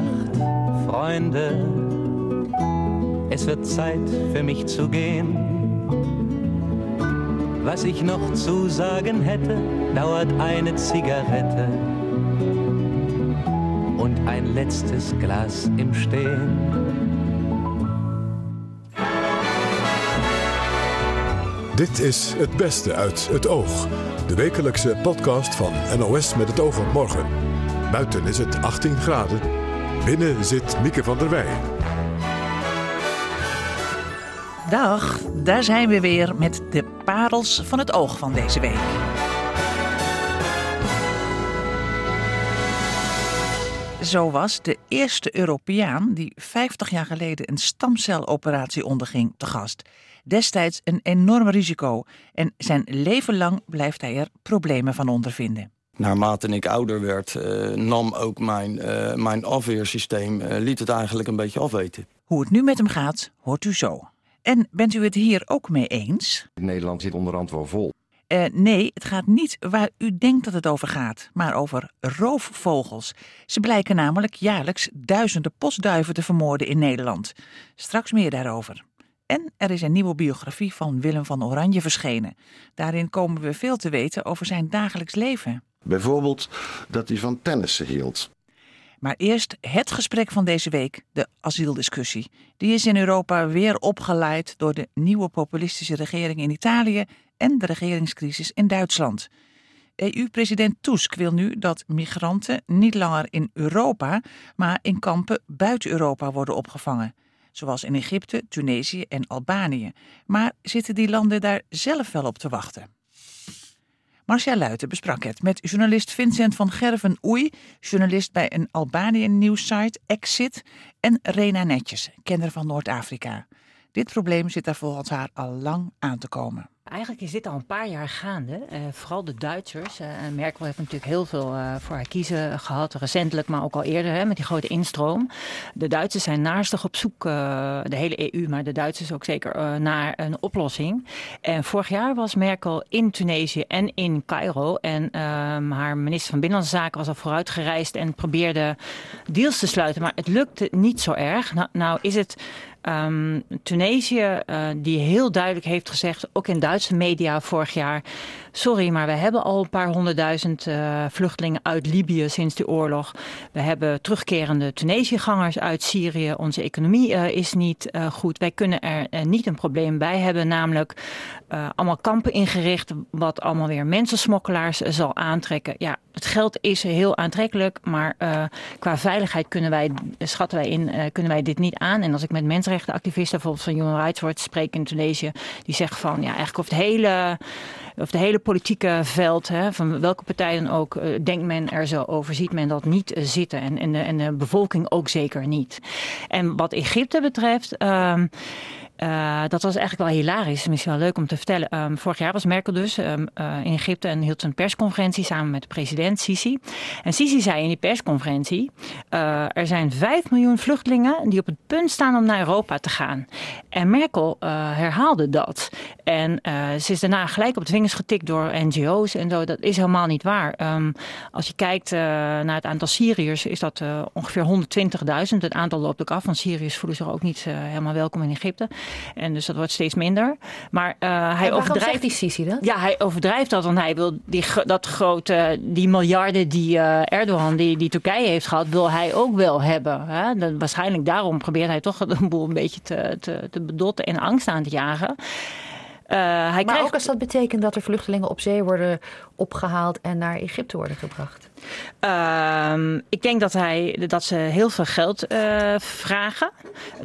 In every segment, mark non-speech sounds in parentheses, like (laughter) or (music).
gesagt, Freunde, es wird Zeit für mich zu gehen. Was ich noch zu sagen hätte, dauert eine Zigarette und ein letztes Glas im Stehen. Dit is Het Beste uit het Oog. De wekelijkse podcast van NOS met het oog op morgen. Buiten is het 18 graden. Binnen zit Mieke van der Wij. Dag, daar zijn we weer met de parels van het oog van deze week. Zo was de eerste Europeaan die 50 jaar geleden een stamceloperatie onderging te gast. Destijds een enorm risico en zijn leven lang blijft hij er problemen van ondervinden. Naarmate ik ouder werd, uh, nam ook mijn, uh, mijn afweersysteem, uh, liet het eigenlijk een beetje afweten. Hoe het nu met hem gaat, hoort u zo. En bent u het hier ook mee eens? Nederland zit onderhand wel vol. Uh, nee, het gaat niet waar u denkt dat het over gaat, maar over roofvogels. Ze blijken namelijk jaarlijks duizenden postduiven te vermoorden in Nederland. Straks meer daarover. En er is een nieuwe biografie van Willem van Oranje verschenen. Daarin komen we veel te weten over zijn dagelijks leven. Bijvoorbeeld dat hij van tennissen hield. Maar eerst het gesprek van deze week, de asieldiscussie. Die is in Europa weer opgeleid door de nieuwe populistische regering in Italië en de regeringscrisis in Duitsland. EU-president Tusk wil nu dat migranten niet langer in Europa, maar in kampen buiten Europa worden opgevangen. Zoals in Egypte, Tunesië en Albanië. Maar zitten die landen daar zelf wel op te wachten? Marcia Luiten besprak het met journalist Vincent van Gerven Oei, journalist bij een Albanië nieuwssite Exit, en Rena Netjes, kenner van Noord-Afrika. Dit probleem zit daar volgens haar al lang aan te komen. Eigenlijk is dit al een paar jaar gaande. Uh, vooral de Duitsers. Uh, Merkel heeft natuurlijk heel veel uh, voor haar kiezen gehad. Recentelijk, maar ook al eerder hè, met die grote instroom. De Duitsers zijn naarstig op zoek, de hele EU, maar de Duitsers ook zeker, naar een oplossing. En vorig jaar was Merkel in Tunesië en in Cairo. En ehm, haar minister van Binnenlandse Zaken was al vooruit gereisd en probeerde deals te sluiten. Maar het lukte niet zo erg. Nou, nou is het Um, Tunesië, uh, die heel duidelijk heeft gezegd, ook in Duitse media vorig jaar. Sorry, maar we hebben al een paar honderdduizend uh, vluchtelingen uit Libië sinds de oorlog. We hebben terugkerende Tunesiëgangers uit Syrië. Onze economie uh, is niet goed. Wij kunnen er niet een probleem bij hebben, namelijk allemaal kampen ingericht, wat allemaal weer mensensmokkelaars zal aantrekken. Ja, het geld is heel aantrekkelijk, maar qua veiligheid kunnen wij, schatten wij in, kunnen wij dit niet aan. En als ik met mensenrechtenactivisten, bijvoorbeeld van Human Rights Watch, spreek in Tunesië, die zeggen van ja, eigenlijk of het hele of de hele politieke veld, hè, van welke partij dan ook, uh, denkt men er zo over, ziet men dat niet zitten. En, en, de, en de bevolking ook zeker niet. En wat Egypte betreft. Uh, uh, dat was eigenlijk wel hilarisch. Misschien wel leuk om te vertellen. Um, vorig jaar was Merkel dus um, uh, in Egypte en hield een persconferentie samen met de president Sisi. En Sisi zei in die persconferentie: uh, er zijn 5 miljoen vluchtelingen die op het punt staan om naar Europa te gaan. En Merkel herhaalde dat. En ze is daarna gelijk op het vingers getikt door NGO's en zo. Dat is helemaal niet waar. Um, als je kijkt naar het aantal Syriërs, is dat ongeveer 120.000. Het aantal loopt ook af, want Syriërs voelen zich ook niet helemaal welkom in Egypte. En dus dat wordt steeds minder. Maar uh, hij overdrijft. die Sisi dat? Ja, hij overdrijft dat, want hij wil die, dat grote, die miljarden die uh, Erdogan, die, die Turkije heeft gehad, wil hij ook wel hebben. Hè? Dat, waarschijnlijk daarom probeert hij toch (laughs) een boel een beetje te, te, te bedotten en angst aan te jagen. Uh, hij maar krijgt... ook als dat betekent dat er vluchtelingen op zee worden opgehaald en naar Egypte worden gebracht? Uh, ik denk dat, hij, dat ze heel veel geld uh, vragen.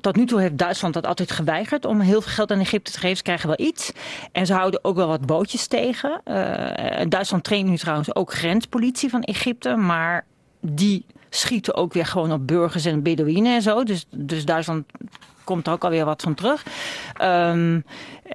Tot nu toe heeft Duitsland dat altijd geweigerd om heel veel geld aan Egypte te geven. Ze krijgen wel iets. En ze houden ook wel wat bootjes tegen. Uh, Duitsland traint nu trouwens ook grenspolitie van Egypte. Maar die schieten ook weer gewoon op burgers en Bedouinen en zo. Dus, dus Duitsland komt er ook alweer wat van terug. Um,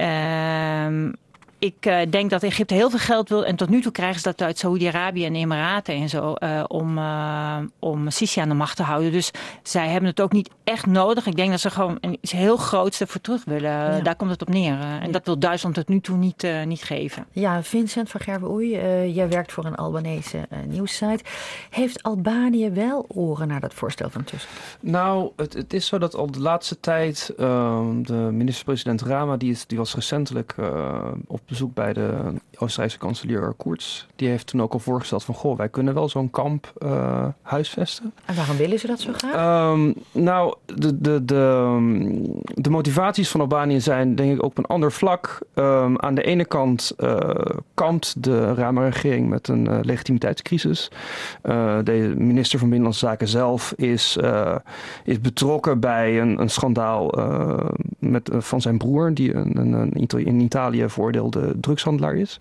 um, ik uh, denk dat Egypte heel veel geld wil. En tot nu toe krijgen ze dat uit Saoedi-Arabië en Emiraten en zo. Uh, om, uh, om Sisi aan de macht te houden. Dus zij hebben het ook niet echt nodig. Ik denk dat ze gewoon iets heel groots ervoor terug willen. Ja. Daar komt het op neer. en dat wil Duitsland tot nu toe niet, niet geven. Ja, Vincent van Gerbe-Oei, jij werkt voor een Albanese nieuwssite. Heeft Albanië wel oren naar dat voorstel van Tusk? Nou, het, het is zo dat al de laatste tijd ehm, de minister-president Rama, die, is, die was recentelijk op bezoek bij de Oostenrijkse kanselier Koerts. Die heeft toen ook al voorgesteld van, goh, wij kunnen wel zo'n kamp uh, huisvesten. En waarom willen ze dat zo graag? Um, nou, de, de, de, de motivaties van Albanië zijn denk ik ook op een ander vlak. Um, aan de ene kant uh, kampt de Rama-regering met een uh, legitimiteitscrisis. de minister van Binnenlandse Zaken zelf is, is betrokken bij een, een schandaal met, van zijn broer, die een, een, een in Italië voordeelde drugshandelaar is.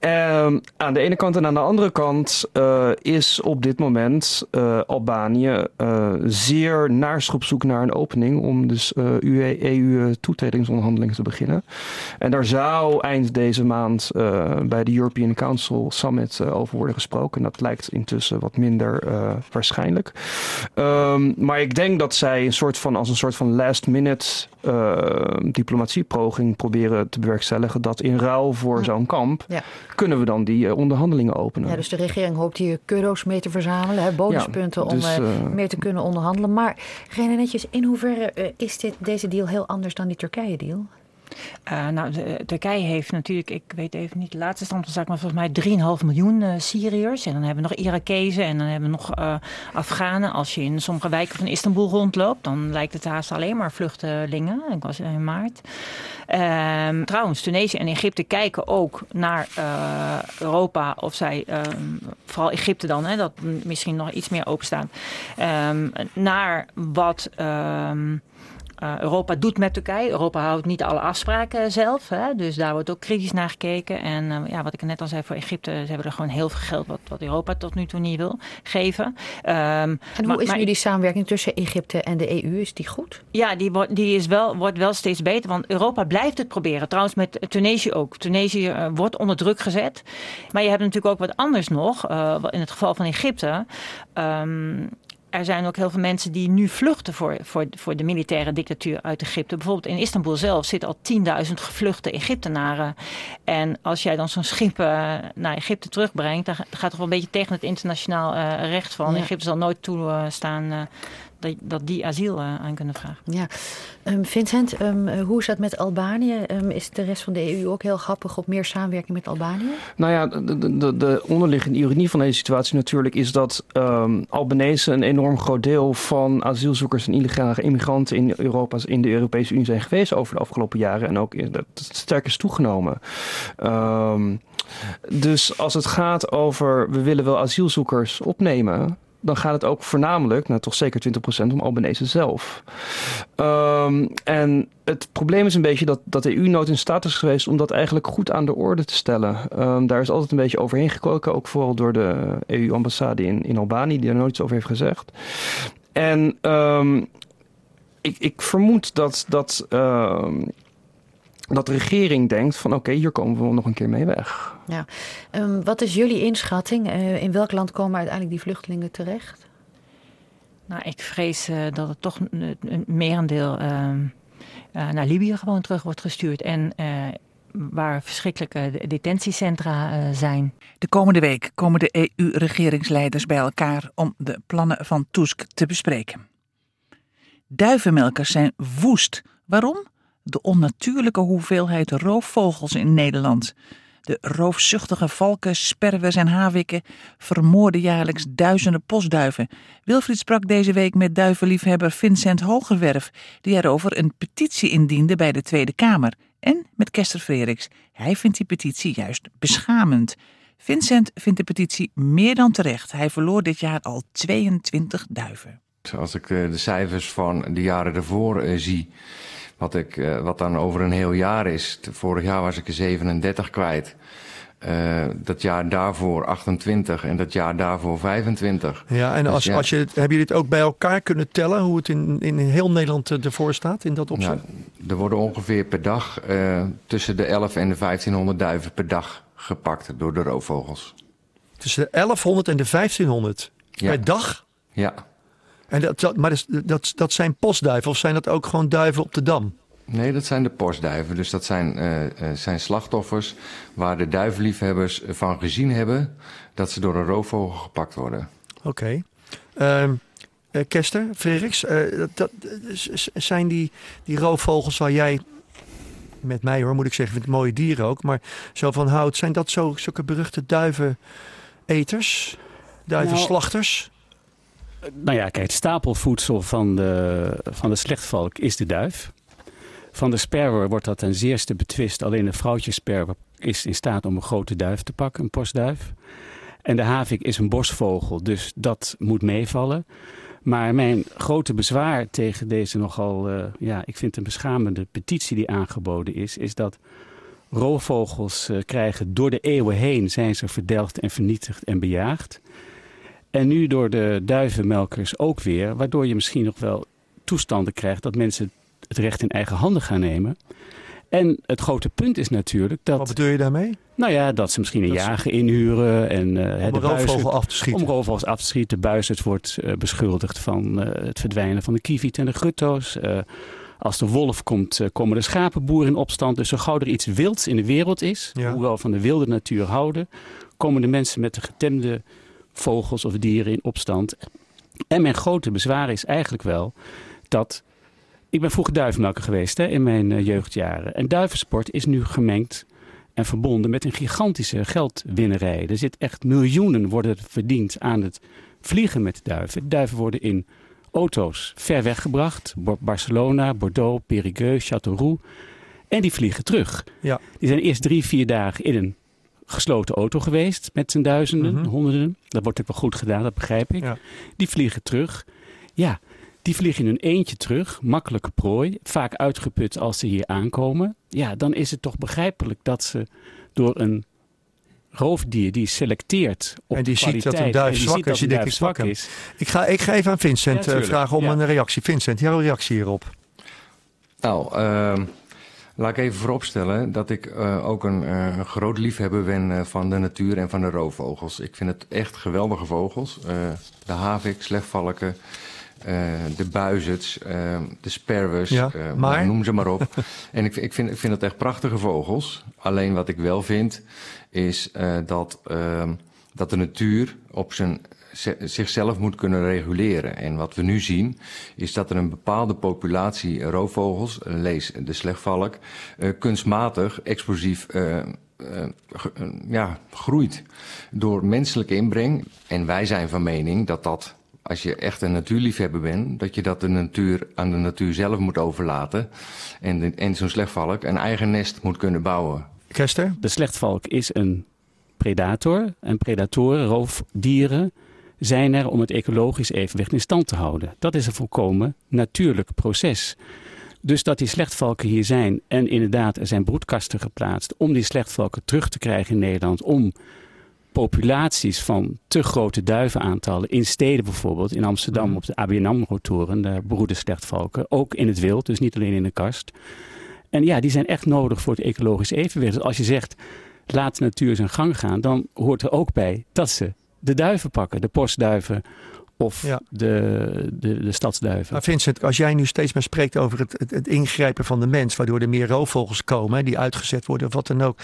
Uh, aan de ene kant en aan de andere kant uh, is op dit moment uh, Albanië zeer naars op zoek naar een opening om dus EU-toetredingsonderhandelingen te beginnen. En daar zou eind deze maand bij de European Council Summit over worden gesproken. Dat lijkt intussen wat minder waarschijnlijk. Um, maar ik denk dat zij een soort van als een soort van last minute diplomatiepoging proberen te bewerkstelligen dat in ruil voor zo'n kamp. Ja kunnen we dan die uh, onderhandelingen openen. Ja, dus de regering hoopt hier euro's mee te verzamelen, hè, bonuspunten ja, dus, om uh, meer te kunnen onderhandelen. Maar René Netjes, in hoeverre is dit, deze deal heel anders dan die Turkije-deal? Uh, nou, de, Turkije heeft natuurlijk, ik weet even niet de laatste stand van zaken, maar volgens mij 3,5 miljoen uh, Syriërs. En dan hebben we nog Irakezen en dan hebben we nog uh, Afghanen. Als je in sommige wijken van Istanbul rondloopt, dan lijkt het haast alleen maar vluchtelingen. Ik was in maart. Um, trouwens, Tunesië en Egypte kijken ook naar Europa of zij, um, vooral Egypte dan, hè, dat misschien nog iets meer openstaan, um, naar wat. Uh, Europa doet met Turkije. Europa houdt niet alle afspraken zelf. Hè? Dus daar wordt ook kritisch naar gekeken. En uh, ja, wat ik net al zei voor Egypte, ze hebben er gewoon heel veel geld wat, wat Europa tot nu toe niet wil geven. Um, en hoe maar, is maar, nu die samenwerking tussen Egypte en de EU? Is die goed? Ja, die, wordt, die is wel, wordt wel steeds beter. Want Europa blijft het proberen. Trouwens met Tunesië ook. Tunesië uh, wordt onder druk gezet. Maar je hebt natuurlijk ook wat anders nog. in het geval van Egypte. Um, er zijn ook heel veel mensen die nu vluchten voor, voor, voor de militaire dictatuur uit Egypte. Bijvoorbeeld in Istanbul zelf zitten al 10.000 gevluchte Egyptenaren. En als jij dan zo'n schip uh, naar Egypte terugbrengt, dan gaat het wel een beetje tegen het internationaal uh, recht van. Ja. Egypte zal nooit toestaan uh, dat, dat die asiel uh, aan kunnen vragen. Ja. Um, Vincent, um, hoe is dat met Albanië? Um, is de rest van de EU ook heel grappig op meer samenwerking met Albanië? Nou ja, de, de, de onderliggende ironie van deze situatie natuurlijk is dat Albanese een enorm groot deel van asielzoekers en illegale immigranten in Europa, in de Europese Unie zijn geweest over de afgelopen jaren en ook dat sterk is toegenomen. dus als het gaat over we willen wel asielzoekers opnemen, dan gaat het ook voornamelijk, nou toch zeker 20% om Albanese zelf. Um, en het probleem is een beetje dat, dat de EU nooit in staat is geweest om dat eigenlijk goed aan de orde te stellen. Um, daar is altijd een beetje overheen gekoken, ook vooral door de EU-ambassade in, in Albanië, die er nooit iets over heeft gezegd. En um, ik, ik vermoed dat, dat dat de regering denkt van oké, okay, hier komen we nog een keer mee weg. Ja. Um, wat is jullie inschatting? Uh, in welk land komen uiteindelijk die vluchtelingen terecht? Nou, ik vrees uh, dat het toch een, een merendeel uh, naar Libië gewoon terug wordt gestuurd. En waar verschrikkelijke detentiecentra zijn. De komende week komen de EU-regeringsleiders bij elkaar om de plannen van Tusk te bespreken. Duivenmelkers zijn woest. Waarom? De onnatuurlijke hoeveelheid roofvogels in Nederland. De roofzuchtige valken, sperwers en havikken vermoorden jaarlijks duizenden postduiven. Wilfried sprak deze week met duivenliefhebber Vincent Hogerwerf, die erover een petitie indiende bij de Tweede Kamer. En met Kester Freriks. Hij vindt die petitie juist beschamend. Vincent vindt de petitie meer dan terecht. Hij verloor dit jaar al 22 duiven. Als ik de cijfers van de jaren daarvoor zie wat, ik, wat dan over een heel jaar is. Vorig jaar was ik er 37 kwijt. Uh, dat jaar daarvoor 28 en dat jaar daarvoor 25. Ja, en dus als, als je, hebben jullie het ook bij elkaar kunnen tellen hoe het in, in heel Nederland eh, ervoor staat in dat opzicht? er worden ongeveer per dag uh, tussen de 11 en de 1500 duiven per dag gepakt door de roofvogels. Tussen de 1100 en de 1500 per dag? Ja. En dat, maar dat, dat, dat zijn postduiven of zijn dat ook gewoon duiven op de dam? Nee, dat zijn de postduiven. Dus dat zijn, uh, zijn slachtoffers waar de duivenliefhebbers van gezien hebben dat ze door een roofvogel gepakt worden. Oké. Okay. Uh, uh, Kester, Frederiks, dat, zijn die, die roofvogels waar jij met mij hoor, moet ik zeggen, vind mooie dieren ook, maar zo van houdt, zijn dat zo, zulke beruchte duiveneters, duivenslachters? Nou, nou ja, kijk, het stapelvoedsel van de, van de slechtvalk is de duif. Van de sperwer wordt dat ten zeerste betwist. Alleen de vrouwtjesperwer is in staat om een grote duif te pakken, een postduif. En de havik is een bosvogel, dus dat moet meevallen. Maar mijn grote bezwaar tegen deze nogal, uh, ja, ik vind een beschamende petitie die aangeboden is, is dat roofvogels uh, krijgen door de eeuwen heen zijn ze verdelgd en vernietigd en bejaagd. En nu door de duivenmelkers ook weer, waardoor je misschien nog wel toestanden krijgt dat mensen het recht in eigen handen gaan nemen. En het grote punt is natuurlijk dat. Wat bedoel je daarmee? Nou ja, dat ze misschien een jager inhuren. En, uh, om de roofvogel af te schieten. Om roofvogels af te schieten. De buizerd wordt uh, beschuldigd van uh, het verdwijnen van de kieviet en de gutto's. als de wolf komt, komen de schapenboeren in opstand. Dus zo gauw er iets wilds in de wereld is, ja. hoewel we van de wilde natuur houden, komen de mensen met de getemde vogels of dieren in opstand. En mijn grote bezwaar is eigenlijk wel dat ik ben vroeger duivenmelker geweest hè, in mijn uh, jeugdjaren. En duivensport is nu gemengd en verbonden met een gigantische geldwinnerij. Er zit echt miljoenen worden verdiend aan het vliegen met duiven. Duiven worden in auto's ver weggebracht. Barcelona, Bordeaux, Périgueux, Châteauroux. En die vliegen terug. Ja. Die zijn eerst drie, vier dagen in een gesloten auto geweest met zijn duizenden, mm -hmm. honderden. Dat wordt ook wel goed gedaan, dat begrijp ik. Ja. Die vliegen terug. Ja, die vliegen in hun eentje terug, makkelijke prooi, vaak uitgeput als ze hier aankomen. Ja, dan is het toch begrijpelijk dat ze door een roofdier die selecteert op en die ziet dat een duif zwak is, die denkt zwak is. Ik ga, ik ga even aan Vincent ja, uh, vragen om ja. een reactie. Vincent, jouw reactie hierop? Nou, uh, laat ik even vooropstellen dat ik uh, ook een uh, groot liefhebber ben van de natuur en van de roofvogels. Ik vind het echt geweldige vogels. de havik, slechtvalken, de buizerds, de sperwers, ja, maar... noem ze maar op. (laughs) en ik, ik, vind, ik vind het echt prachtige vogels. Alleen wat ik wel vind, is dat, dat de natuur op zijn, zichzelf moet kunnen reguleren. En wat we nu zien, is dat er een bepaalde populatie roofvogels, lees de slechtvalk, kunstmatig, explosief ja, groeit door menselijke inbreng. En wij zijn van mening dat dat als je echt een natuurliefhebber bent, dat je dat de natuur, aan de natuur zelf moet overlaten. En, de, en zo'n slechtvalk een eigen nest moet kunnen bouwen. Kester? De slechtvalk is een predator. En predatoren, roofdieren, zijn er om het ecologisch evenwicht in stand te houden. Dat is een volkomen natuurlijk proces. Dus dat die slechtvalken hier zijn en inderdaad er zijn broedkasten geplaatst om die slechtvalken terug te krijgen in Nederland, om populaties van te grote duivenaantallen in steden bijvoorbeeld, in Amsterdam Mhm. op de ABN AMRO-toren, daar broeden slechtvalken, ook in het wild, dus niet alleen in de kast. En ja, die zijn echt nodig voor het ecologisch evenwicht. Dus als je zegt, laat de natuur zijn gang gaan, dan hoort er ook bij dat ze de duiven pakken, de postduiven of Ja. de, de, de stadsduiven. Maar Vincent, als jij nu steeds maar spreekt over het, het, het ingrijpen van de mens, waardoor er meer roofvogels komen, hè, die uitgezet worden of wat dan ook.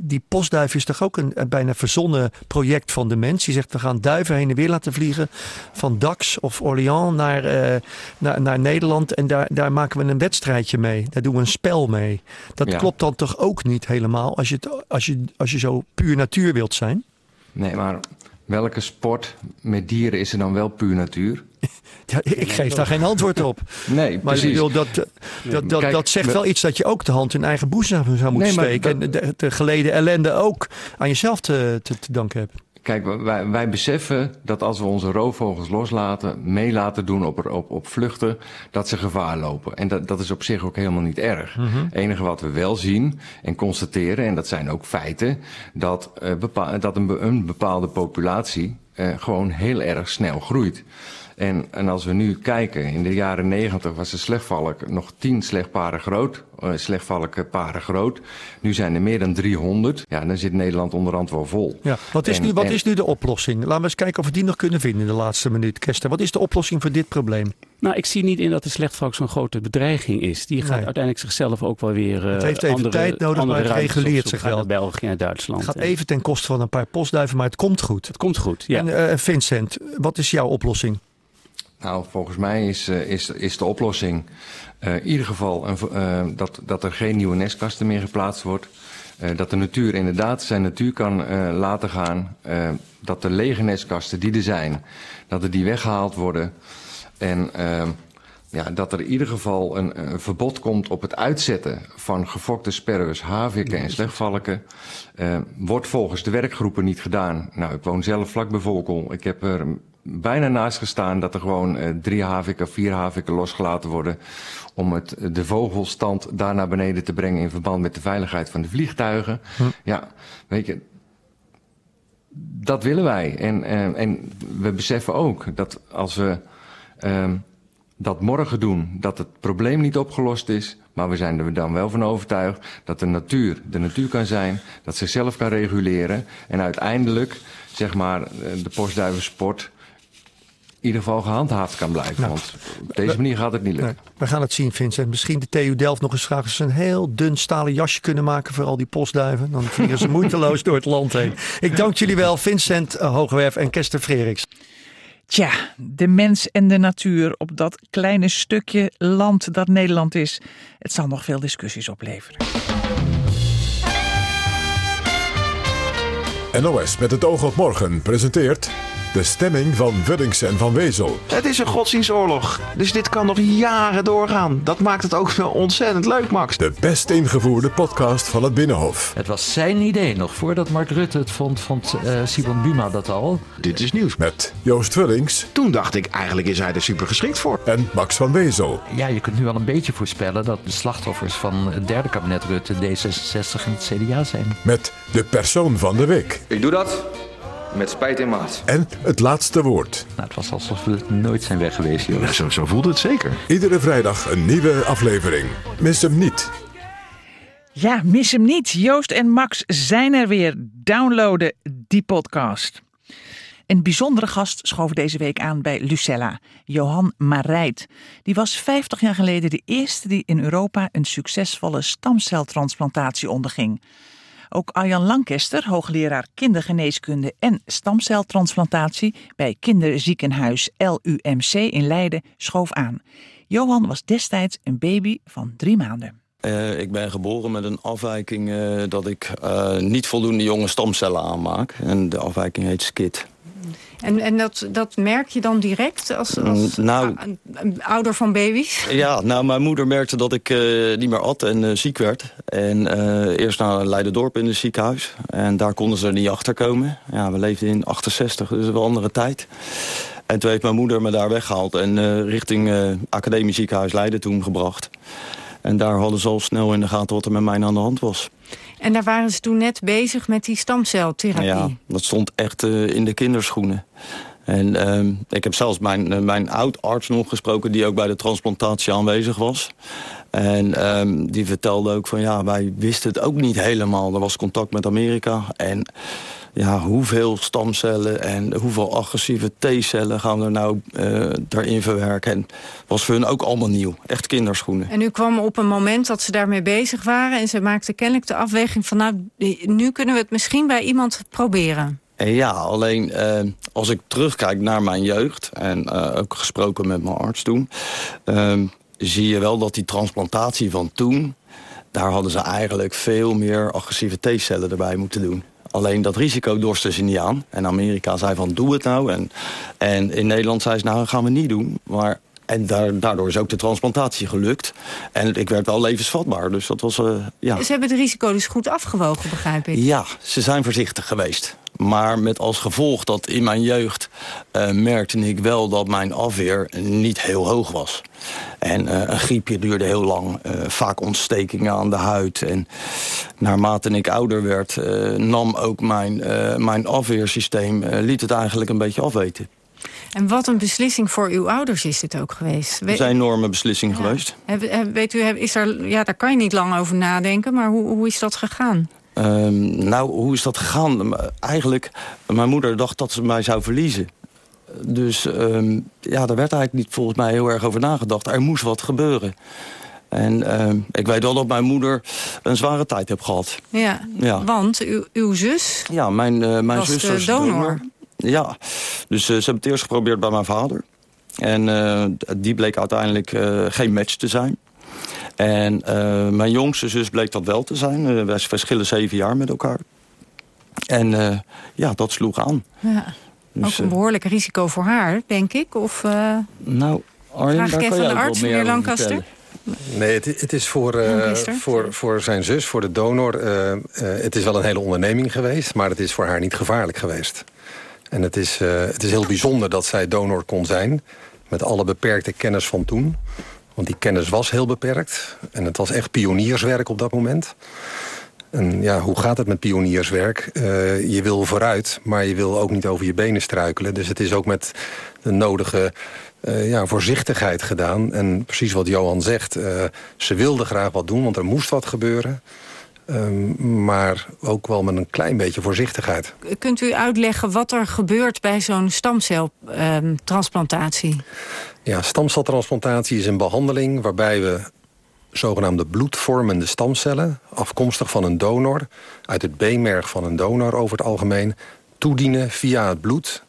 Die postduif is toch ook een, een bijna verzonnen project van de mens? Die zegt we gaan duiven heen en weer laten vliegen van Dax of Orléans naar, eh, naar, naar Nederland en daar, daar maken we een wedstrijdje mee. Daar doen we een spel mee. Dat Ja. klopt dan toch ook niet helemaal als je, het, als, je, als je zo puur natuur wilt zijn? Nee, maar welke sport met dieren is er dan wel puur natuur? (laughs) Ja, ik geef daar geen antwoord op. (laughs) Nee, Maar precies. dat, dat, dat, Kijk, dat zegt we- wel iets dat je ook de hand in eigen boezem zou moeten Nee, steken. En de, de geleden ellende ook aan jezelf te, te, te danken hebt. Kijk, wij, wij beseffen dat als we onze roofvogels loslaten, mee laten doen op, op, op vluchten, dat ze gevaar lopen. En dat, dat is op zich ook helemaal niet erg. Het mhm. enige wat we wel zien en constateren, en dat zijn ook feiten, dat, uh, bepaal, dat een, een bepaalde populatie uh, gewoon heel erg snel groeit. En, en als we nu kijken, in de jaren negentig was de slechtvalk nog tien slechtparen groot. Uh, slechtvalkenparen groot. Nu zijn er meer dan 300. Ja, dan zit Nederland onderhand wel vol. Ja, wat is, nu, wat is nu de oplossing? Laten we eens kijken of we die nog kunnen vinden in de laatste minuut. Kester, wat is de oplossing voor dit probleem? Nou, ik zie niet in dat de slechtvalk zo'n grote bedreiging is. Die gaat uiteindelijk zichzelf ook wel weer. Uh, het heeft even andere, tijd nodig, maar het reguleert zich wel. België en Duitsland. Het gaat even ten koste van een paar postduiven, maar het komt goed. Het komt goed, ja. En uh, Vincent, wat is jouw oplossing? Nou, volgens mij is, uh, is, is de oplossing uh, in ieder geval een, uh, dat, dat er geen nieuwe nestkasten meer geplaatst wordt. dat de natuur inderdaad zijn natuur kan laten gaan. dat de lege nestkasten die er zijn, dat er die weggehaald worden. En ja, dat er in ieder geval een, een, verbod komt op het uitzetten van gefokte sperwers, haviken en slechtvalken. wordt volgens de werkgroepen niet gedaan. Nou, ik woon zelf vlak bij Volkel. Ik heb er bijna naast gestaan dat er gewoon uh, drie haviken, vier haviken losgelaten worden. Om het, de vogelstand daar naar beneden te brengen in verband met de veiligheid van de vliegtuigen. Hm. Ja, weet je, dat willen wij. En, uh, en we beseffen ook dat als we uh, dat morgen doen, dat het probleem niet opgelost is. Maar we zijn er dan wel van overtuigd dat de natuur de natuur kan zijn, dat ze zelf kan reguleren. En uiteindelijk, zeg maar, eh, de postduivensport in ieder geval gehandhaafd kan blijven. Nou, want op deze manier gaat het niet lukken. we gaan het zien, Vincent. Misschien de TU Delft nog eens of ze een heel dun stalen jasje kunnen maken voor al die postduiven. Dan vliegen ze (laughs) moeiteloos door het land heen. Ik dank jullie wel, Vincent eh, Hoogwerf en Kester Freriks. Tja, de mens en de natuur op dat kleine stukje land dat Nederland is. Het zal nog veel discussies opleveren. NOS met het oog op morgen presenteert de stemming van Vuddings en Van Wezel. Het is een godsdienstoorlog, dus dit kan nog jaren doorgaan. Dat maakt het ook wel ontzettend leuk, Max. De best ingevoerde podcast van het Binnenhof. Het was zijn idee. Nog voordat Mark Rutte het vond, vond uh, Simon Buma dat al. Dit is nieuws. Met Joost Vullings. Toen dacht ik, eigenlijk is hij er super geschikt voor. En Max van Wezel. Ja, je kunt nu al een beetje voorspellen dat de slachtoffers van het derde kabinet Rutte D66 en het CDA zijn. Met de persoon van de week. Ik doe dat met spijt in maat. En het laatste woord. Nou, het was alsof we nooit zijn weg geweest, joh. Ja, zo, zo voelde het zeker. Iedere vrijdag een nieuwe aflevering. Mis hem niet. Ja, mis hem niet. Joost en Max zijn er weer. Downloaden die podcast. Een bijzondere gast schoof deze week aan bij Lucella, Johan Marijt. Die was 50 jaar geleden de eerste die in Europa een succesvolle stamceltransplantatie onderging. Ook Arjan Lancaster, hoogleraar kindergeneeskunde en stamceltransplantatie bij kinderziekenhuis LUMC in Leiden, schoof aan. Johan was destijds een baby van drie maanden. Uh, ik ben geboren met een afwijking uh, dat ik uh, niet voldoende jonge stamcellen aanmaak. En de afwijking heet SKID. En, en dat, dat merk je dan direct als, als nou, een, ouder van baby's? (laughs) Ja, nou, mijn moeder merkte dat ik uh, niet meer at en uh, ziek werd. En uh, eerst naar Leiden-dorp in het ziekenhuis. En daar konden ze er niet achter komen. Ja, we leefden in 68, dus een andere tijd. En toen heeft mijn moeder me daar weggehaald... en richting Academisch Ziekenhuis Leiden toen gebracht. En daar hadden ze al snel in de gaten wat er met mij aan de hand was. En daar waren ze toen net bezig met die stamceltherapie? Ja, dat stond echt uh, in de kinderschoenen. En uh, ik heb zelfs mijn, uh, mijn oud-arts nog gesproken... die ook bij de transplantatie aanwezig was. En um, die vertelde ook van ja, wij wisten het ook niet helemaal. Er was contact met Amerika en ja, hoeveel stamcellen en hoeveel agressieve T-cellen gaan we er nou uh, daarin verwerken. En was voor hun ook allemaal nieuw. Echt kinderschoenen. En u kwam op een moment dat ze daarmee bezig waren... en ze maakten kennelijk de afweging van... nou, nu kunnen we het misschien bij iemand proberen. En ja, alleen uh, als ik terugkijk naar mijn jeugd... en uh, ook gesproken met mijn arts toen... Ehm, zie je wel dat die transplantatie van toen... daar hadden ze eigenlijk veel meer agressieve T-cellen erbij moeten doen. Alleen dat risico dorsten ze niet aan. En Amerika zei van doe het nou. En, en in Nederland zei ze nou gaan we niet doen. Maar en daardoor is ook de transplantatie gelukt. En ik werd wel levensvatbaar. Dus dat was, uh, ja. Ze hebben het risico dus goed afgewogen, begrijp ik? Ja, ze zijn voorzichtig geweest. Maar met als gevolg dat in mijn jeugd uh, merkte ik wel dat mijn afweer niet heel hoog was. En uh, een griepje duurde heel lang. Uh, vaak ontstekingen aan de huid. En naarmate ik ouder werd, nam ook mijn, mijn afweersysteem... liet het eigenlijk een beetje afweten. En wat een beslissing voor uw ouders is dit ook geweest. Het is een enorme beslissing geweest. weet u, is er, ja, daar kan je niet lang over nadenken, maar hoe, hoe is dat gegaan? Um, nou, hoe is dat gegaan? Eigenlijk, mijn moeder dacht dat ze mij zou verliezen. Dus um, ja, daar werd eigenlijk niet volgens mij heel erg over nagedacht. Er moest wat gebeuren. En uh, ik weet wel dat mijn moeder een zware tijd heeft gehad. Ja, ja. want uw, uw zus Ja, mijn, uh, mijn was zus was donor. donor. Ja, dus uh, ze hebben het eerst geprobeerd bij mijn vader. En die bleek uiteindelijk geen match te zijn. En uh, mijn jongste zus bleek dat wel te zijn. Uh, wij verschillen zeven jaar met elkaar. En uh, ja, dat sloeg aan. Ja. Dus, ook een behoorlijk risico voor haar, denk ik? Of, nou, Arjen, vraag ik even aan de arts, meneer Lancaster. Nee, het, het, is voor, uh, voor, voor zijn zus, voor de donor... Uh, uh, het is wel een hele onderneming geweest... maar het is voor haar niet gevaarlijk geweest. En het is, het is heel bijzonder dat zij donor kon zijn... met alle beperkte kennis van toen. Want die kennis was heel beperkt. En het was echt pionierswerk op dat moment. En ja, hoe gaat het met pionierswerk? Uh, je wil vooruit, maar je wil ook niet over je benen struikelen. Dus het is ook met de nodige uh, ja, voorzichtigheid gedaan. En precies wat Johan zegt, uh, ze wilde graag wat doen, want er moest wat gebeuren. Um, maar ook wel met een klein beetje voorzichtigheid. Kunt u uitleggen wat er gebeurt bij zo'n stamceltransplantatie? Um, ja, stamceltransplantatie is een behandeling waarbij we zogenaamde bloedvormende stamcellen... afkomstig van een donor, uit het beenmerg van een donor over het algemeen... toedienen via het bloed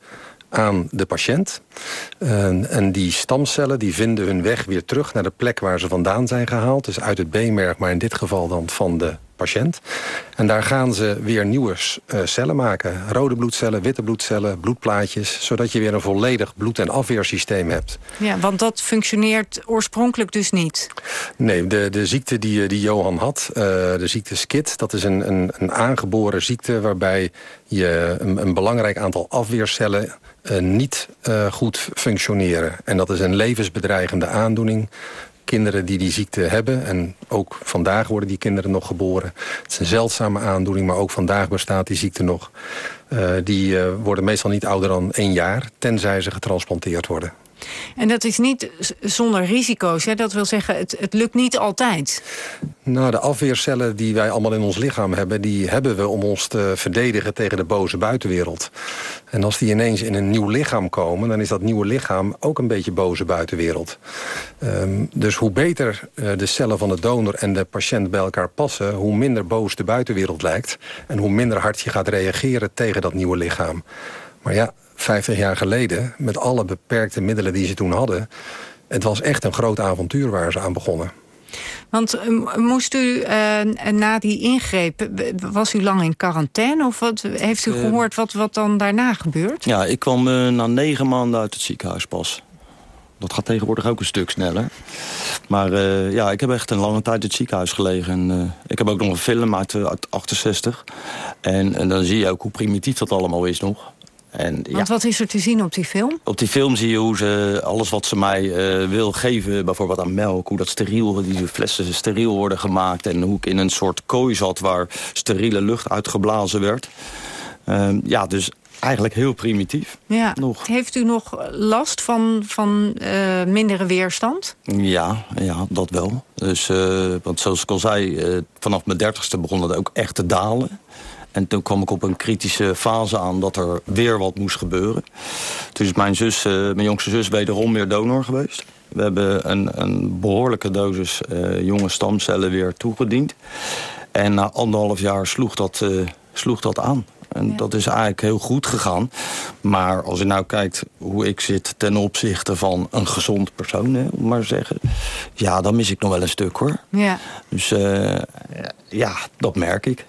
aan de patiënt. En, en die stamcellen die vinden hun weg weer terug naar de plek waar ze vandaan zijn gehaald. Dus uit het beenmerg, maar in dit geval dan van de patiënt. En daar gaan ze weer nieuwe uh, cellen maken. Rode bloedcellen, witte bloedcellen, bloedplaatjes. Zodat je weer een volledig bloed- en afweersysteem hebt. Ja, want dat functioneert oorspronkelijk dus niet? Nee, de, de ziekte die, die Johan had, uh, de ziekte SKID... dat is een, een, een aangeboren ziekte waarbij je een, een belangrijk aantal afweercellen... Uh, niet goed functioneren. En dat is een levensbedreigende aandoening kinderen die die ziekte hebben. En ook vandaag worden die kinderen nog geboren. Het is een zeldzame aandoening, maar ook vandaag bestaat die ziekte nog. Uh, die uh, worden meestal niet ouder dan één jaar, tenzij ze getransplanteerd worden. En dat is niet zonder risico's. Hè? Dat wil zeggen, het, lukt niet altijd. Nou, de afweercellen die wij allemaal in ons lichaam hebben... die hebben we om ons te verdedigen tegen de boze buitenwereld. En als die ineens in een nieuw lichaam komen... dan is dat nieuwe lichaam ook een beetje boze buitenwereld. Um, dus hoe beter uh, de cellen van de donor en de patiënt bij elkaar passen... hoe minder boos de buitenwereld lijkt... en hoe minder hard je gaat reageren tegen dat nieuwe lichaam. Maar ja, 50 jaar geleden, met alle beperkte middelen die ze toen hadden... het was echt een groot avontuur waar ze aan begonnen. Want uh, moest u uh, na die ingreep, was u lang in quarantaine? Of wat, heeft u gehoord wat, wat dan daarna gebeurt? Ja, ik kwam uh, na negen maanden uit het ziekenhuis pas. Dat gaat tegenwoordig ook een stuk sneller. Maar ja, ik heb echt een lange tijd in het ziekenhuis gelegen. En, ik heb ook nog een film uit, uit 68. En, en dan zie je ook hoe primitief dat allemaal is nog. En, ja, Want wat is er te zien op die film? Op die film zie je hoe ze alles wat ze mij uh, wil geven, bijvoorbeeld aan melk... hoe dat steriel, die flessen steriel worden gemaakt... en hoe ik in een soort kooi zat waar steriele lucht uitgeblazen werd. Uh, ja, dus eigenlijk heel primitief. Ja. Nog. Heeft u nog last van, van uh, mindere weerstand? Ja, ja, dat wel. Dus, want zoals ik al zei, vanaf mijn dertigste begon het ook echt te dalen. En toen kwam ik op een kritische fase aan dat er weer wat moest gebeuren. Toen is mijn, zus, uh, mijn jongste zus wederom weer donor geweest. We hebben een, een behoorlijke dosis uh, jonge stamcellen weer toegediend. En na anderhalf jaar sloeg dat, uh, sloeg dat aan. En ja. dat is eigenlijk heel goed gegaan. Maar als je nou kijkt hoe ik zit ten opzichte van een gezond persoon, hè, om maar te zeggen. Ja, dan mis ik nog wel een stuk hoor. Ja. Dus ja, dat merk ik.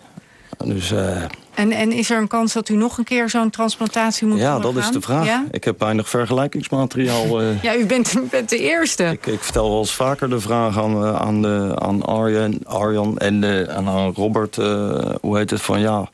Dus, uh, en, en is er een kans dat u nog een keer zo'n transplantatie moet ja, doen? Ja, dat is de vraag. Ja? Ik heb weinig vergelijkingsmateriaal. Uh, (laughs) ja, u bent, u bent de eerste. Ik, ik, vertel wel eens vaker de vraag aan, uh, aan, de, aan Arjen, Arjan en de, aan Robert, hoe heet het, van ja...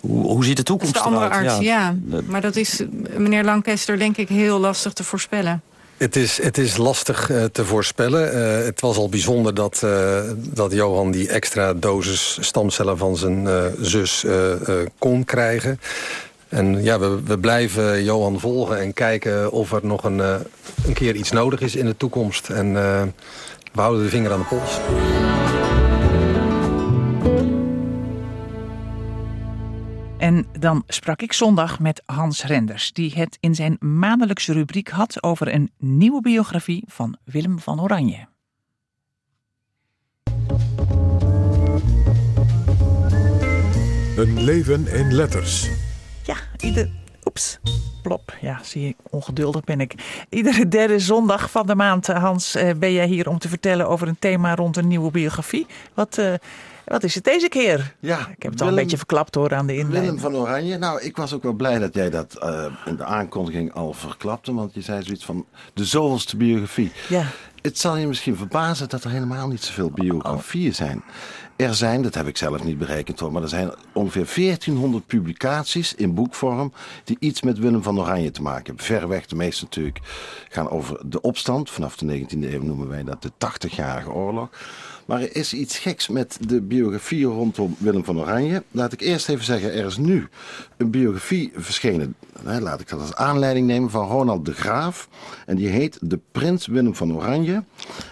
hoe, hoe ziet de toekomst eruit? de andere arts, ja. Maar dat is, meneer Lancaster, denk ik heel lastig te voorspellen. Het is, het is lastig uh, te voorspellen. Uh, het was al bijzonder dat, uh, dat Johan die extra dosis stamcellen van zijn zus kon krijgen. En ja, we, we blijven Johan volgen en kijken of er nog een, een keer iets nodig is in de toekomst. En we houden de vinger aan de pols. En dan sprak ik zondag met Hans Renders, die het in zijn maandelijkse rubriek had over een nieuwe biografie van Willem van Oranje. Een leven in letters. Ja, ieder. Oeps, plop. Ja, zie je, ongeduldig ben ik. Iedere derde zondag van de maand, Hans, eh, ben jij hier om te vertellen over een thema rond een nieuwe biografie. Wat. Uh, wat is het deze keer? Ja, ik heb het al een beetje verklapt hoor aan de inleiding. Willem van Oranje. Nou, ik was ook wel blij dat jij dat uh, in de aankondiging al verklapte. Want je zei zoiets van de zoveelste biografie. Ja. Het zal je misschien verbazen dat er helemaal niet zoveel biografieën zijn. Er zijn, dat heb ik zelf niet berekend hoor, maar er zijn ongeveer 1400 publicaties in boekvorm die iets met Willem van Oranje te maken hebben. Verreweg de meeste natuurlijk gaan over de opstand. Vanaf de 19e eeuw noemen wij dat de 80-jarige oorlog. Maar er is iets geks met de biografie rondom Willem van Oranje. Laat ik eerst even zeggen, er is nu een biografie verschenen. Laat ik dat als aanleiding nemen van Ronald de Graaf. En die heet De Prins Willem van Oranje.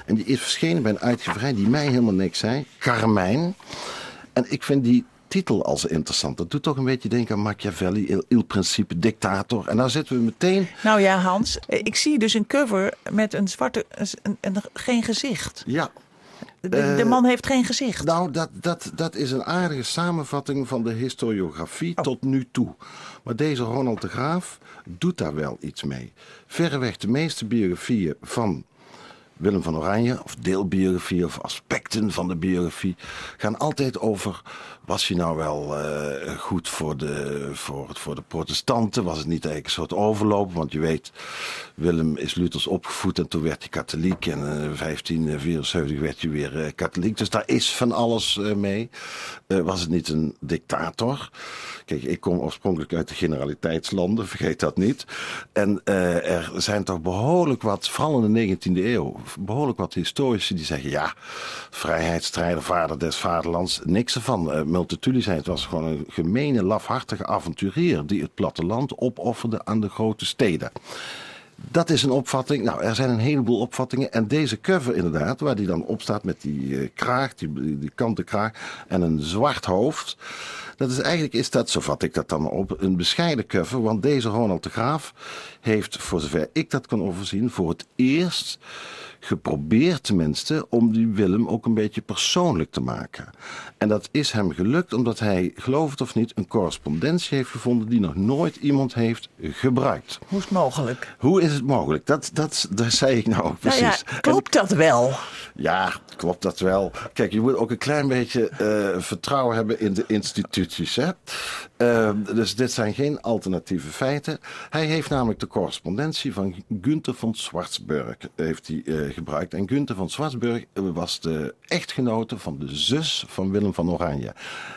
En die is verschenen bij een uitgeverij die mij helemaal niks zei. Carmijn. En ik vind die titel als interessant. Dat doet toch een beetje denken aan Machiavelli, Il, il Principe, dictator. En dan zitten we meteen... Nou ja, Hans, ik zie dus een cover met een zwarte, een, een, geen gezicht. Ja, de, de, eh, man heeft geen gezicht. Nou, dat, dat, dat is een aardige samenvatting van de historiografie oh. tot nu toe. Maar deze Ronald de Graaf doet daar wel iets mee. Verreweg de meeste biografieën van Willem van Oranje, of deelbiografie of aspecten van de biografie, gaan altijd over: was hij nou wel uh, goed voor de, voor, voor de protestanten? Was het niet eigenlijk een soort overloop? Want je weet, Willem is Luthers opgevoed en toen werd hij katholiek. En in uh, 1574 werd hij weer uh, katholiek. Dus daar is van alles eh, mee. was het niet een dictator? Kijk, ik kom oorspronkelijk uit de generaliteitslanden, vergeet dat niet. En er zijn toch behoorlijk wat, vooral in de 19e eeuw behoorlijk wat historici die zeggen: ja, vrijheidsstrijder, vader des vaderlands, niks ervan. Multatuli zei: het was gewoon een gemene, lafhartige avonturier die het platteland opofferde aan de grote steden. Dat is een opvatting. Nou, er zijn een heleboel opvattingen. En deze cover inderdaad, waar die dan op staat met die uh, kraag, die, die kraag en een zwart hoofd. Dat is eigenlijk, is dat, zo vat ik dat dan op, een bescheiden cover. Want deze Ronald de Graaf heeft, voor zover ik dat kan overzien, voor het eerst geprobeerd tenminste om die Willem ook een beetje persoonlijk te maken. En dat is hem gelukt omdat hij, geloof het of niet, een correspondentie heeft gevonden die nog nooit iemand heeft gebruikt. Hoe is het mogelijk? Hoe is het mogelijk? Dat, dat, dat zei ik nou ook precies. Nou ja, klopt dat wel? Ja, klopt dat wel. Kijk, je moet ook een klein beetje uh, vertrouwen hebben in de instituties. Hè? Uh, dus dit zijn geen alternatieve feiten. Hij heeft namelijk de correspondentie van Günther van Schwarzburg heeft hij, uh, gebruikt. En Günther van Schwarzburg was de echtgenote van de zus van Willem van Oranje.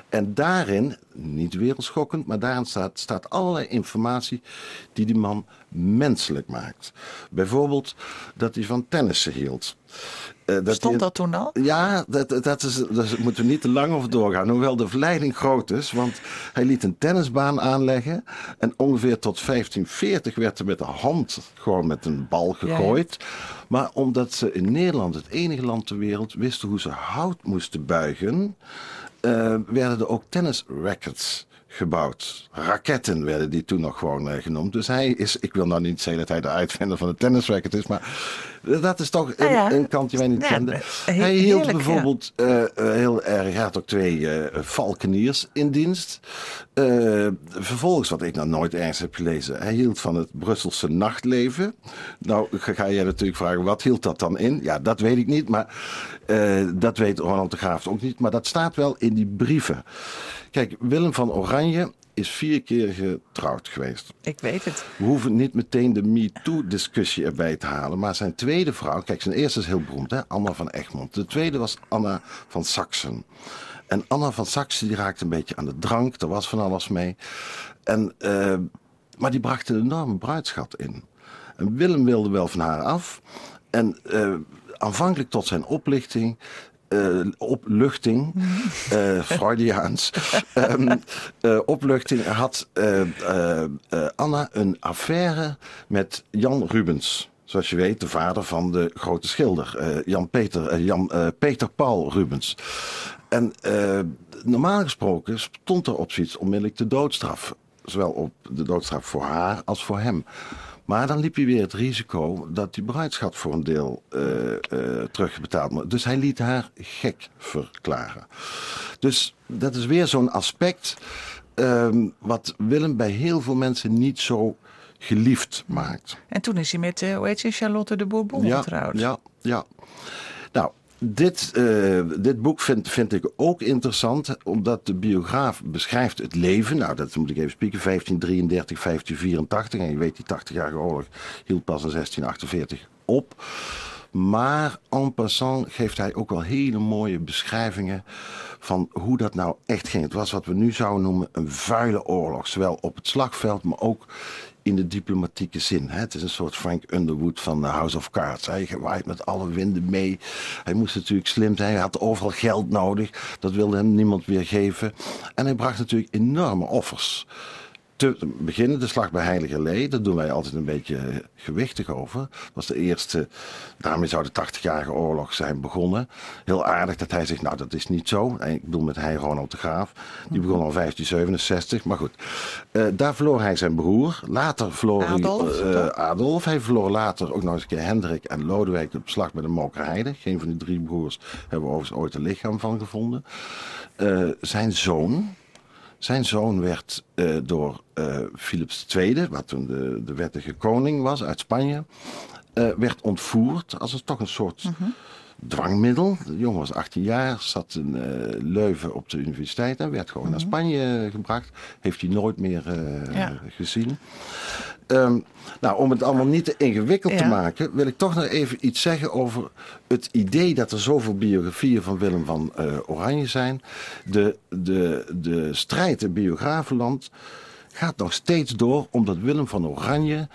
En daarin, niet wereldschokkend, maar daarin staat, staat allerlei informatie die die man menselijk maakt. Bijvoorbeeld dat hij van tennissen hield. Uh, dat Stond dat toen al? Ja, dat, dat, is, dat moeten we niet te lang over doorgaan. Hoewel de verleiding groot is. Want hij liet een tennisbaan aanleggen. En ongeveer tot 1540 werd er met de hand gewoon met een bal gegooid. Maar omdat ze in Nederland, het enige land ter wereld, wisten hoe ze hout moesten buigen. Uh, werden er ook tennisrackets gebouwd. Raketten werden die toen nog gewoon uh, genoemd. Dus hij is, ik wil nou niet zeggen dat hij de uitvinder van de tennisracket is, maar dat is toch een, ah, een kant die wij niet kenden. Hij hield bijvoorbeeld uh, heel erg, hij had ook twee uh, valkeniers in dienst. vervolgens, wat ik nou nooit ergens heb gelezen, hij hield van het Brusselse nachtleven. Nou ga jij natuurlijk vragen, wat hield dat dan in? Ja, dat weet ik niet, maar dat weet Ronald de Graaf ook niet. Maar dat staat wel in die brieven. Kijk, Willem van Oranje is vier keer getrouwd geweest. Ik weet het. We hoeven niet meteen de MeToo-discussie erbij te halen. Maar zijn tweede vrouw, kijk, zijn eerste is heel beroemd, hè? Anna van Egmond. De tweede was Anna van Saxen. En Anna van Saxen die raakte een beetje aan de drank. Er was van alles mee. En, uh, maar die bracht een enorme bruidschat in. En Willem wilde wel van haar af. En uh, aanvankelijk tot zijn oplichting uh, opluchting, uh, Freudiaans, um, uh, opluchting had Anna een affaire met Jan Rubens. Zoals je weet, de vader van de grote schilder, Jan, Peter, Jan Peter Paul Rubens. En normaal gesproken stond er op zoiets onmiddellijk de doodstraf. Zowel op de doodstraf voor haar als voor hem. Maar dan liep hij weer het risico dat die bruidschat voor een deel uh, uh, terugbetaald moet. Dus hij liet haar gek verklaren. Dus dat is weer zo'n aspect uh, wat Willem bij heel veel mensen niet zo geliefd maakt. En toen is hij met, uh, hoe heet ze, Charlotte de Bourbon ja, getrouwd. Ja, ja. Nou, dit, uh, dit boek vind, vind ik ook interessant, omdat de biograaf beschrijft het leven. Nou, dat moet ik even spieken. 1533, 1584. En je weet, die 80-jarige oorlog hield pas in 1648 op. Maar en passant geeft hij ook wel hele mooie beschrijvingen van hoe dat nou echt ging. Het was wat we nu zouden noemen een vuile oorlog. Zowel op het slagveld, maar ook in de diplomatieke zin. Het is een soort Frank Underwood van House of Cards. Hij waait met alle winden mee. Hij moest natuurlijk slim zijn. Hij had overal geld nodig. Dat wilde hem niemand weer geven. En hij bracht natuurlijk enorme offers te beginnen, de slag bij Heilige Lee. Daar doen wij altijd een beetje gewichtig over. Dat was de eerste, daarmee zou de 80-jarige oorlog zijn begonnen. Heel aardig dat hij zegt, nou dat is niet zo. Ik bedoel met hij Ronald de Graaf. Die begon al 1567, maar goed. Uh, daar verloor hij zijn broer. Later verloor Adolf, hij uh, Adolf. Hij verloor later ook nog eens een keer Hendrik en Lodewijk op slag bij de Mokerheide. Geen van die drie broers hebben we overigens ooit een lichaam van gevonden. Uh, zijn zoon, zijn zoon werd uh, door uh, Philips II, wat toen de, de wettige koning was uit Spanje, uh, werd ontvoerd als een, toch een soort -hmm. Dwangmiddel. De jongen was 18 jaar, zat in Leuven op de universiteit en werd gewoon mm -hmm. naar Spanje gebracht. Heeft hij nooit meer ja. gezien. Um, nou, om het allemaal niet te ingewikkeld ja. te maken, wil ik toch nog even iets zeggen over het idee dat er zoveel biografieën van Willem van uh, Oranje zijn. De, de, de strijd in biografenland gaat nog steeds door, omdat Willem van Oranje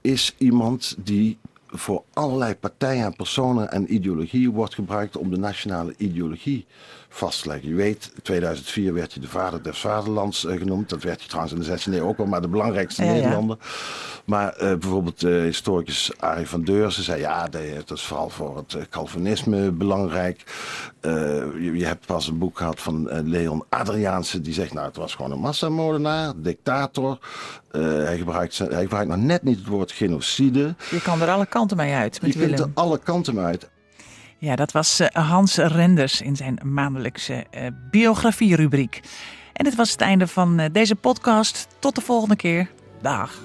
is iemand die voor allerlei partijen en personen en ideologieën wordt gebruikt om de nationale ideologie vast te leggen. Je weet, in 2004 werd hij de vader des vaderlands uh, genoemd. Dat werd hij trouwens in de 16e eeuw ook wel, maar de belangrijkste ja, Nederlander. Ja. Maar uh, bijvoorbeeld uh, historicus Arie van Deurzen zei... ja, dat is vooral voor het Calvinisme belangrijk. Je, je, hebt pas een boek gehad van Leon Adriaanse... die zegt, nou, het was gewoon een massamoordenaar, dictator. hij, gebruikt, hij gebruikt nog net niet het woord genocide. Je kan er alle kanten mee uit met Je Willem. kunt er alle kanten mee uit. Ja, dat was uh, Hans Renders in zijn maandelijkse uh, biografie-rubriek. En dit was het einde van uh, deze podcast. Tot de volgende keer. Dag.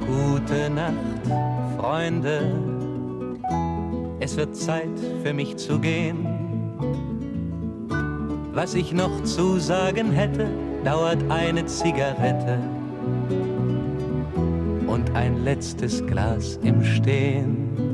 Gute Nacht, Freunde. Es wird Zeit für mich zu gehen. Was ich noch zu sagen hätte, dauert eine Zigarette und ein letztes Glas im Stehen.